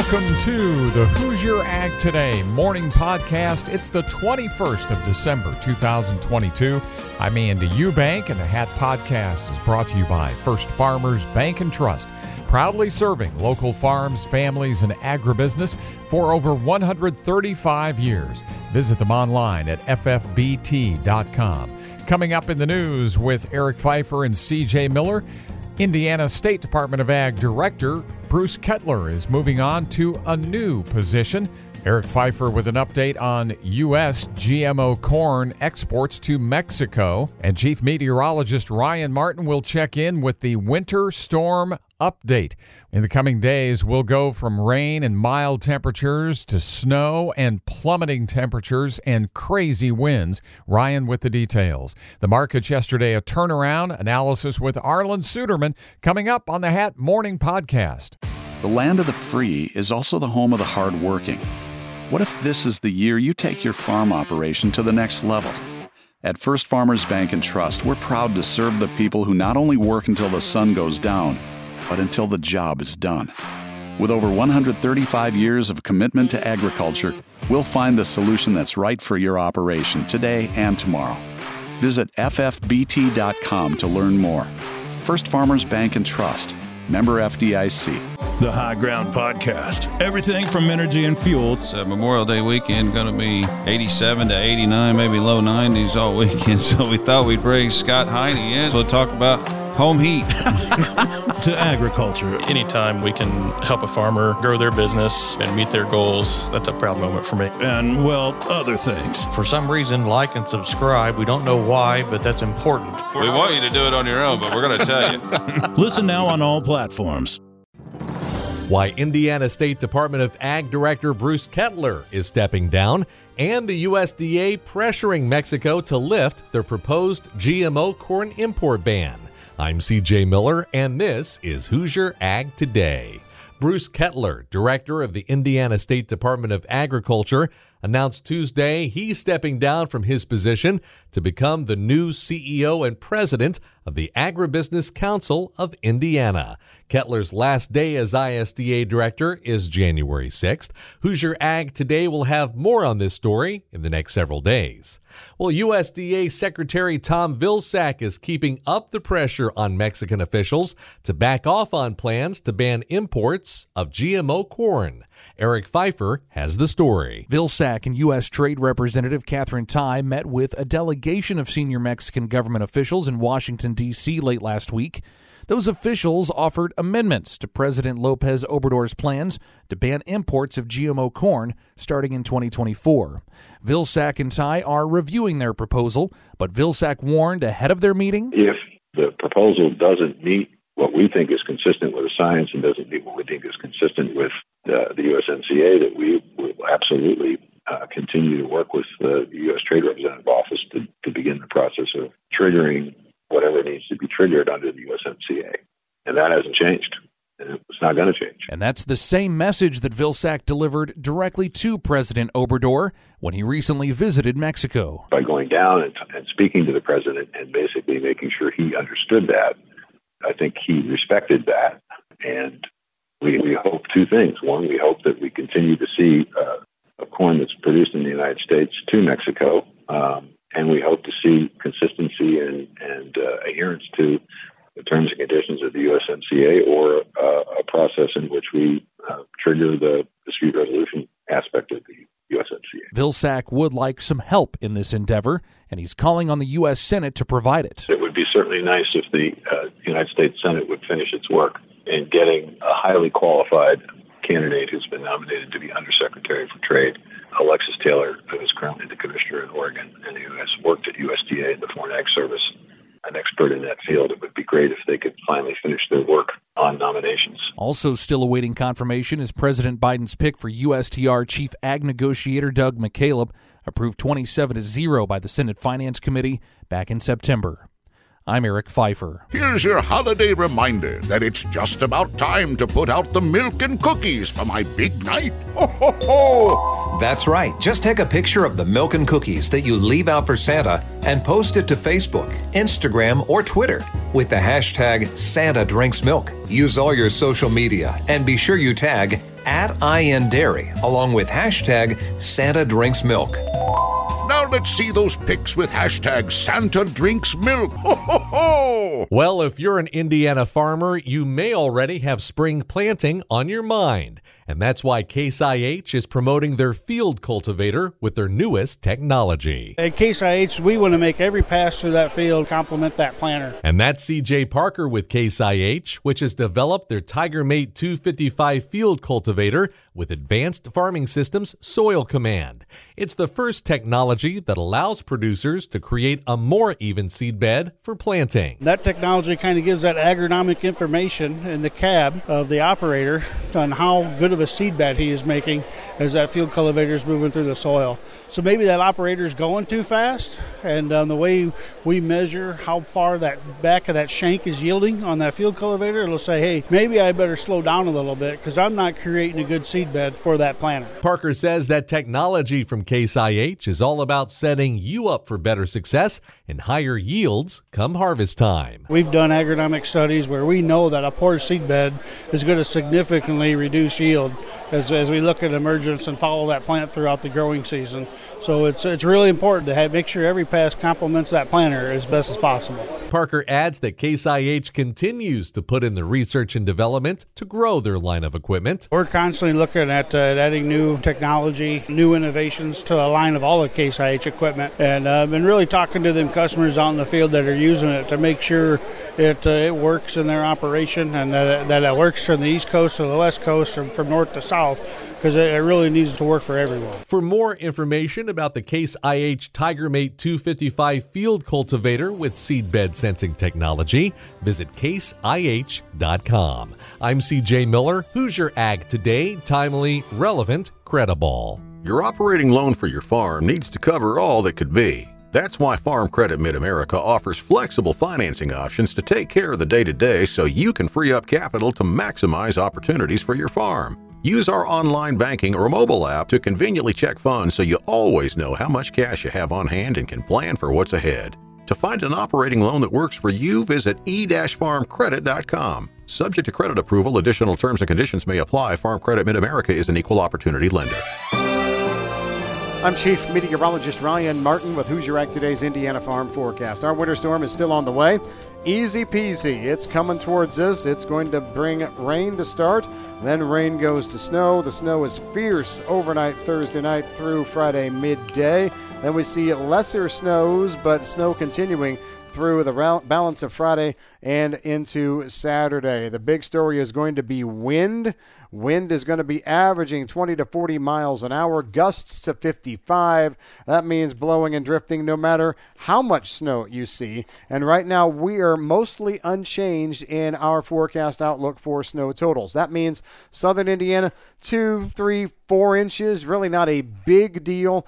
Welcome to the Hoosier Ag Today morning podcast. It's the 21st of December, 2022. I'm Andy Eubank, and the Hat Podcast is brought to you by First Farmers Bank and Trust, proudly serving local farms, families, and agribusiness for over 135 years. Visit them online at ffbt.com. Coming up in the news with Eric Pfeiffer and CJ Miller, Indiana State Department of Ag Director Bruce Kettler is moving on to a new position. Eric Pfeiffer with an update on U.S. GMO corn exports to Mexico. And Chief Meteorologist Ryan Martin will check in with the winter storm update. In the coming days, we'll go from rain and mild temperatures to snow and plummeting temperatures and crazy winds. Ryan with the details. The markets yesterday, a turnaround analysis with Arlan Suderman coming up on the Hat Morning Podcast. The land of the free is also the home of the hardworking. What if this is the year you take your farm operation to the next level? At First Farmers Bank and Trust, we're proud to serve the people who not only work until the sun goes down, but until the job is done. With over 135 years of commitment to agriculture, we'll find the solution that's right for your operation today and tomorrow. Visit ffbt.com to learn more. First Farmers Bank and Trust, member FDIC. The High Ground Podcast. Everything from energy and fuel. It's uh, Memorial Day weekend, going to be 87 to 89, maybe low 90s all weekend. So we thought we'd bring Scott Heine in to talk about home heat. to agriculture. Anytime we can help a farmer grow their business and meet their goals, that's a proud moment for me. And, well, other things. For some reason, like and subscribe. We don't know why, but that's important. We want you to do it on your own, but we're going to tell you. Listen now on all platforms. Why Indiana State Department of Ag Director Bruce Kettler is stepping down, and the USDA pressuring Mexico to lift their proposed GMO corn import ban. I'm CJ Miller, and this is Hoosier Ag Today. Bruce Kettler, director of the Indiana State Department of Agriculture, announced Tuesday he's stepping down from his position to become the new CEO and president of the Agribusiness Council of Indiana. Kettler's last day as ISDA director is January 6th. Hoosier Ag Today will have more on this story in the next several days. Well, USDA Secretary Tom Vilsack is keeping up the pressure on Mexican officials to back off on plans to ban imports of GMO corn. Eric Pfeiffer has the story. Vilsack and U.S. Trade Representative Katherine Tai met with a delegation of senior Mexican government officials in Washington, D.C. late last week. Those officials offered amendments to President Lopez Obrador's plans to ban imports of GMO corn starting in 2024. Vilsack and Tai are reviewing their proposal, but Vilsack warned ahead of their meeting if the proposal doesn't meet what we think is consistent with the science and doesn't meet what we think is consistent with uh, the USMCA, that we will absolutely uh, continue to work with the U.S. Trade Representative Office to, to begin the process of triggering whatever needs to be triggered under the USMCA. And that hasn't changed. And it's not going to change. And that's the same message that Vilsack delivered directly to President Obrador when he recently visited Mexico. By going down and, and speaking to the president and basically making sure he understood that, I think he respected that. And we, we hope two things. One, we hope that we continue to see uh, a corn that's produced in the United States to Mexico. Um, and we hope to see consistency and, and uh, adherence to the terms and conditions of the USMCA or uh, a process in which we uh, trigger the dispute resolution aspect of the USMCA. Vilsack would like some help in this endeavor, and he's calling on the U.S. Senate to provide it. It would be certainly nice if the uh, United States Senate would finish its work in getting a highly qualified candidate who's been nominated to be Undersecretary for Trade, Alexis Taylor, who is currently the commissioner in Oregon and who has worked at USDA and the Foreign Ag Service, an expert in that field. It would be great if they could finally finish their work on nominations. Also, still awaiting confirmation is President Biden's pick for USTR Chief Ag Negotiator Doug McKalip, approved 27 to 0 by the Senate Finance Committee back in September. I'm Eric Pfeiffer. Here's your holiday reminder that it's just about time to put out the milk and cookies for my big night. Ho, ho, ho! That's right. Just take a picture of the milk and cookies that you leave out for Santa and post it to Facebook, Instagram, or Twitter with the hashtag Santa Drinks Milk. Use all your social media and be sure you tag at IN Dairy, along with hashtag Santa Drinks Milk. Now let's see those pics with hashtag Santa Drinks Milk. Ho, ho, ho! Well, if you're an Indiana farmer, you may already have spring planting on your mind. And that's why Case IH is promoting their field cultivator with their newest technology. At Case IH, we want to make every pass through that field complement that planter. And that's CJ Parker with Case IH, which has developed their Tiger Mate 255 field cultivator with advanced farming systems soil command. It's the first technology that allows producers to create a more even seed bed for planting. That technology kind of gives that agronomic information in the cab of the operator on how good of a seed bed he is making as that field cultivator is moving through the soil. So maybe that operator is going too fast, and um, the way we measure how far that back of that shank is yielding on that field cultivator, it'll say, hey, maybe I better slow down a little bit because I'm not creating a good seed bed for that planter. Parker says that technology from Case IH is all about setting you up for better success and higher yields come harvest time. We've done agronomic studies where we know that a poor seed bed is going to significantly reduce yield as, as we look at emergence and follow that plant throughout the growing season. So it's it's really important to have, make sure every pass complements that planter as best as possible. Parker adds that Case IH continues to put in the research and development to grow their line of equipment. We're constantly looking at uh, adding new technology, new innovations to the line of all of Case IH equipment, and I've been really talking to them customers out in the field that are using it to make sure it uh, it works in their operation and that, that it works from the east coast to the west coast and from north to south because it really needs to work for everyone. For more information about the Case IH TigerMate 255 field cultivator with seedbed sensing technology, visit caseih.com. I'm CJ Miller. Hoosier Ag Today? Timely, relevant, credible. Your operating loan for your farm needs to cover all that could be. That's why Farm Credit Mid America offers flexible financing options to take care of the day to day so you can free up capital to maximize opportunities for your farm. Use our online banking or mobile app to conveniently check funds so you always know how much cash you have on hand and can plan for what's ahead. To find an operating loan that works for you, visit e-farmcredit.com. Subject to credit approval, additional terms and conditions may apply. Farm Credit Mid America is an equal opportunity lender. I'm Chief Meteorologist Ryan Martin with Hoosier Ag Today's Indiana Farm Forecast. Our winter storm is still on the way. Easy peasy. It's coming towards us. It's going to bring rain to start. Then rain goes to snow. The snow is fierce overnight Thursday night through Friday midday. Then we see lesser snows, but snow continuing through the balance of Friday and into Saturday. The big story is going to be wind. Wind is going to be averaging 20 to 40 miles an hour, gusts to 55. That means blowing and drifting no matter how much snow you see. And right now, we are mostly unchanged in our forecast outlook for snow totals. That means southern Indiana, two, three, four inches, really not a big deal.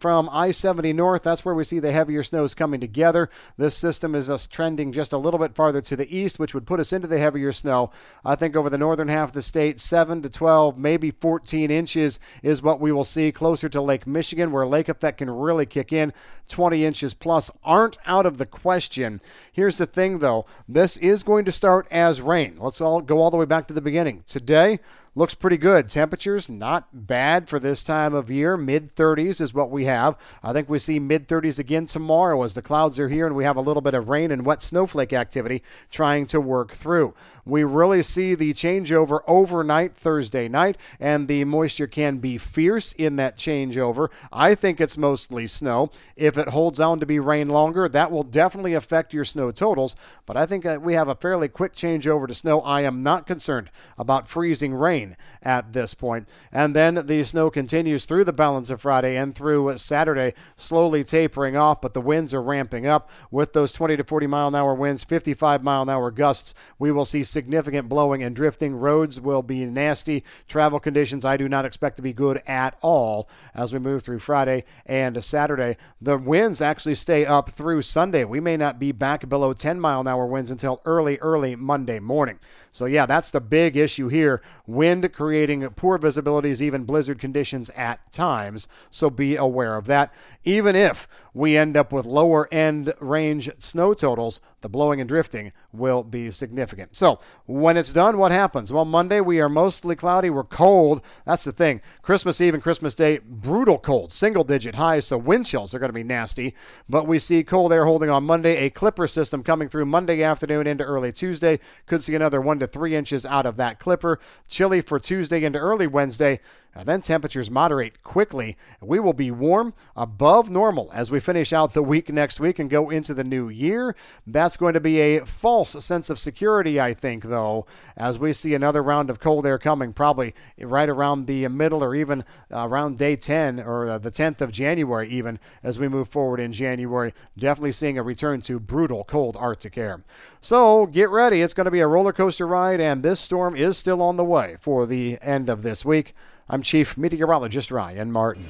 From I 70 north, that's where we see the heavier snows coming together. This system is us trending just a little bit farther to the east, which would put us into the heavier snow. I think over the northern half of the state, 7 to 12, maybe 14 inches is what we will see closer to Lake Michigan, where lake effect can really kick in. 20 inches plus aren't out of the question. Here's the thing, though this is going to start as rain. Let's all go all the way back to the beginning. Today, looks pretty good. Temperatures not bad for this time of year. Mid 30s is what we have. I think we see mid 30s again tomorrow as the clouds are here and we have a little bit of rain and wet snowflake activity trying to work through. We really see the changeover overnight Thursday night, and the moisture can be fierce in that changeover. I think it's mostly snow. If it holds on to be rain longer, that will definitely affect your snow totals, but I think we have a fairly quick changeover to snow. I am not concerned about freezing rain rain at this point. And then the snow continues through the balance of Friday and through Saturday, slowly tapering off, but the winds are ramping up with those 20 to 40 mile an hour winds, 55 mile an hour gusts. We will see significant blowing and drifting. Roads will be nasty. Travel conditions I do not expect to be good at all as we move through Friday and Saturday. The winds actually stay up through Sunday. We may not be back below 10 mile an hour winds until early, early Monday morning. So, yeah, that's the big issue here. Wind creating poor visibilities, even blizzard conditions at times. So, be aware of that. Even if we end up with lower end range snow totals, the blowing and drifting will be significant. So, when it's done, what happens? Well, Monday we are mostly cloudy. We're cold. That's the thing. Christmas Eve and Christmas Day, brutal cold, single digit highs. So, wind chills are going to be nasty. But we see cold air holding on Monday, a clipper system coming through Monday afternoon into early Tuesday. Could see another one to three inches out of that clipper. Chilly for Tuesday into early Wednesday. And then temperatures moderate quickly. We will be warm above normal as we finish out the week next week and go into the new year. That's going to be a false sense of security, I think, though, as we see another round of cold air coming probably right around the middle or even around day 10 or the 10th of January, even as we move forward in January. Definitely seeing a return to brutal cold Arctic air. So get ready. It's going to be a roller coaster ride, and this storm is still on the way for the end of this week. I'm Chief Meteorologist Ryan Martin.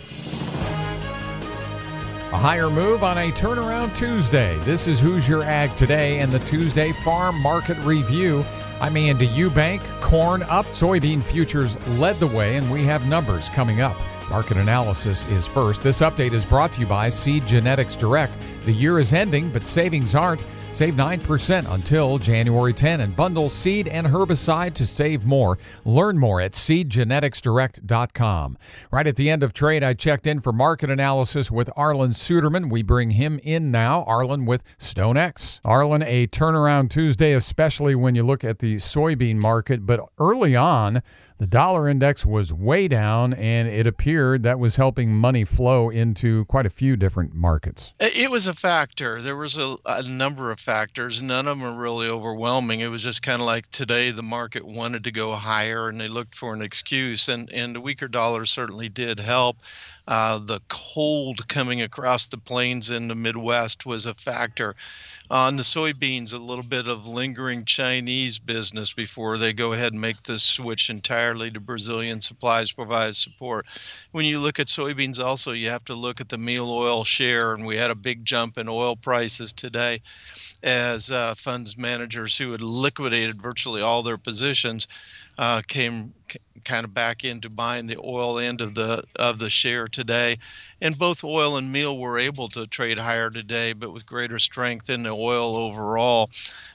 A higher move on a turnaround Tuesday. This is Hoosier Ag Today and the Tuesday Farm Market Review. I'm Andy Eubank. Corn up, soybean futures led the way, and we have numbers coming up. Market analysis is first. This update is brought to you by Seed Genetics Direct. The year is ending, but savings aren't. Save 9% until January 10 and bundle seed and herbicide to save more. Learn more at seedgeneticsdirect.com. Right at the end of trade, I checked in for market analysis with Arlan Suderman. We bring him in now. Arlan with StoneX. Arlan, a turnaround Tuesday, especially when you look at the soybean market, but early on, the dollar index was way down, and it appeared that was helping money flow into quite a few different markets. It was a factor. There was a, a number of factors. None of them are really overwhelming. It was just kind of like today the market wanted to go higher, and they looked for an excuse, and, and the weaker dollar certainly did help. Uh, the cold coming across the plains in the Midwest was a factor. On the soybeans, a little bit of lingering Chinese business before they go ahead and make the switch entirely to Brazilian supplies provide support. When you look at soybeans, also, you have to look at the meal oil share, and we had a big jump in oil prices today as uh, funds managers who had liquidated virtually all their positions uh, came kind of back into buying the oil end of the of the share today, and both oil and meal were able to trade higher today, but with greater strength in the oil overall,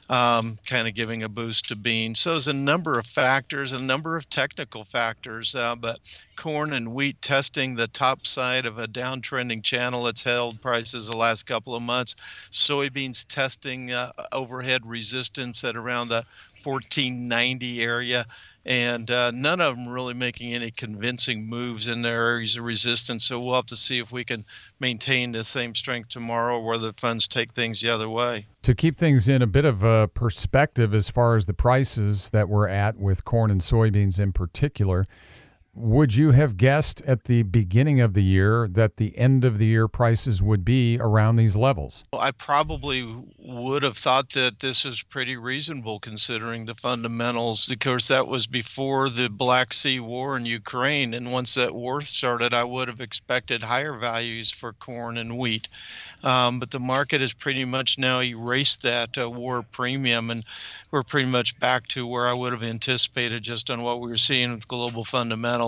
um, kind of giving a boost to beans. So there's a number of factors, a number of technical factors, uh, but corn and wheat testing the top side of a downtrending channel that's held prices the last couple of months. Soybeans testing uh, overhead resistance at around the 1490 area and uh, none of them really making any convincing moves in their areas of resistance. So we'll have to see if we can maintain the same strength tomorrow, where the funds take things the other way. To keep things in a bit of a perspective as far as the prices that we're at with corn and soybeans in particular, would you have guessed at the beginning of the year that the end of the year prices would be around these levels? I probably would have thought that this is pretty reasonable considering the fundamentals. Of course, that was before the Black Sea War in Ukraine. And once that war started, I would have expected higher values for corn and wheat. Um, but the market has pretty much now erased that uh, war premium, and we're pretty much back to where I would have anticipated just on what we were seeing with global fundamentals.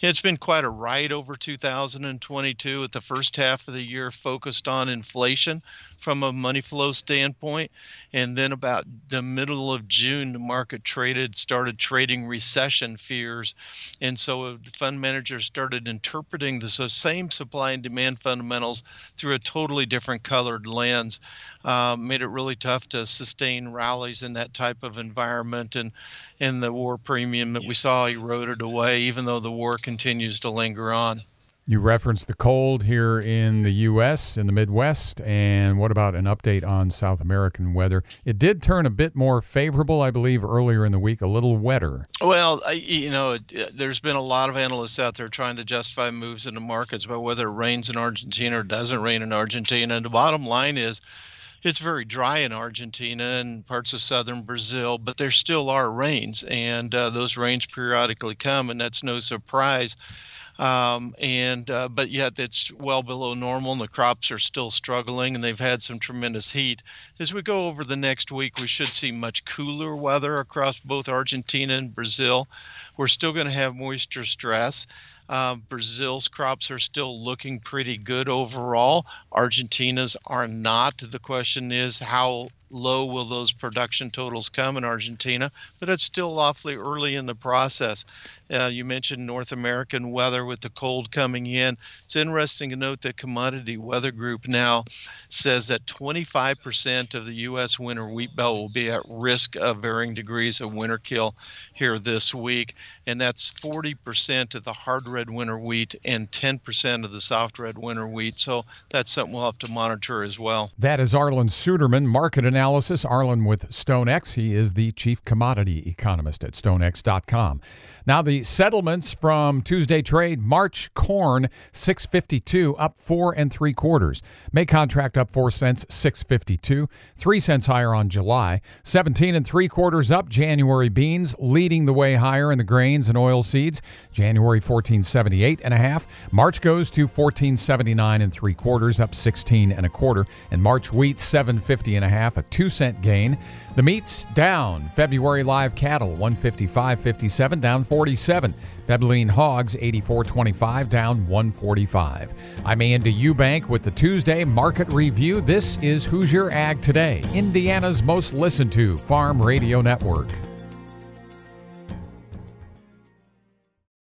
It's been quite a ride over 2022 with the first half of the year focused on inflation from a money flow standpoint. And then about the middle of June, the market traded, started trading recession fears. And so the fund managers started interpreting the same supply and demand fundamentals through a totally different colored lens. Um, made it really tough to sustain rallies in that type of environment. And, and the war premium that we saw eroded away, even though the war continues to linger on. You referenced the cold here in the U.S., in the Midwest, and what about an update on South American weather? It did turn a bit more favorable, I believe, earlier in the week, a little wetter. Well, you know, there's been a lot of analysts out there trying to justify moves in the markets about whether it rains in Argentina or doesn't rain in Argentina. And the bottom line is, it's very dry in Argentina and parts of southern Brazil, but there still are rains, and uh, those rains periodically come, and that's no surprise. Um, and uh, but yet it's well below normal, and the crops are still struggling, and they've had some tremendous heat. As we go over the next week, we should see much cooler weather across both Argentina and Brazil. We're still going to have moisture stress. Uh, Brazil's crops are still looking pretty good overall. Argentina's are not. The question is how low will those production totals come in Argentina? But it's still awfully early in the process. Uh, you mentioned North American weather with the cold coming in. It's interesting to note that Commodity Weather Group now says that 25% of the U.S. winter wheat belt will be at risk of varying degrees of winter kill here this week, and that's 40% of the hard red winter wheat and 10% of the soft red winter wheat. So that's something we'll have to monitor as well. That is Arlan Suderman, market analysis. Arlan with StoneX. He is the chief commodity economist at StoneX.com. Now the settlements from Tuesday trade: March corn 652 up four and three quarters. May contract up four cents 652, three cents higher on July. 17 and three quarters up. January beans leading the way higher in the grains and oil seeds. January 1478 and a half. March goes to 1479 and three quarters up 16 and a quarter. And March wheat 750 and a half, a two cent gain. The meats down. February live cattle 155.57 down 47. Febline hogs 84.25 down 145. I'm Andy Eubank with the Tuesday Market Review. This is Hoosier Ag Today, Indiana's most listened to farm radio network.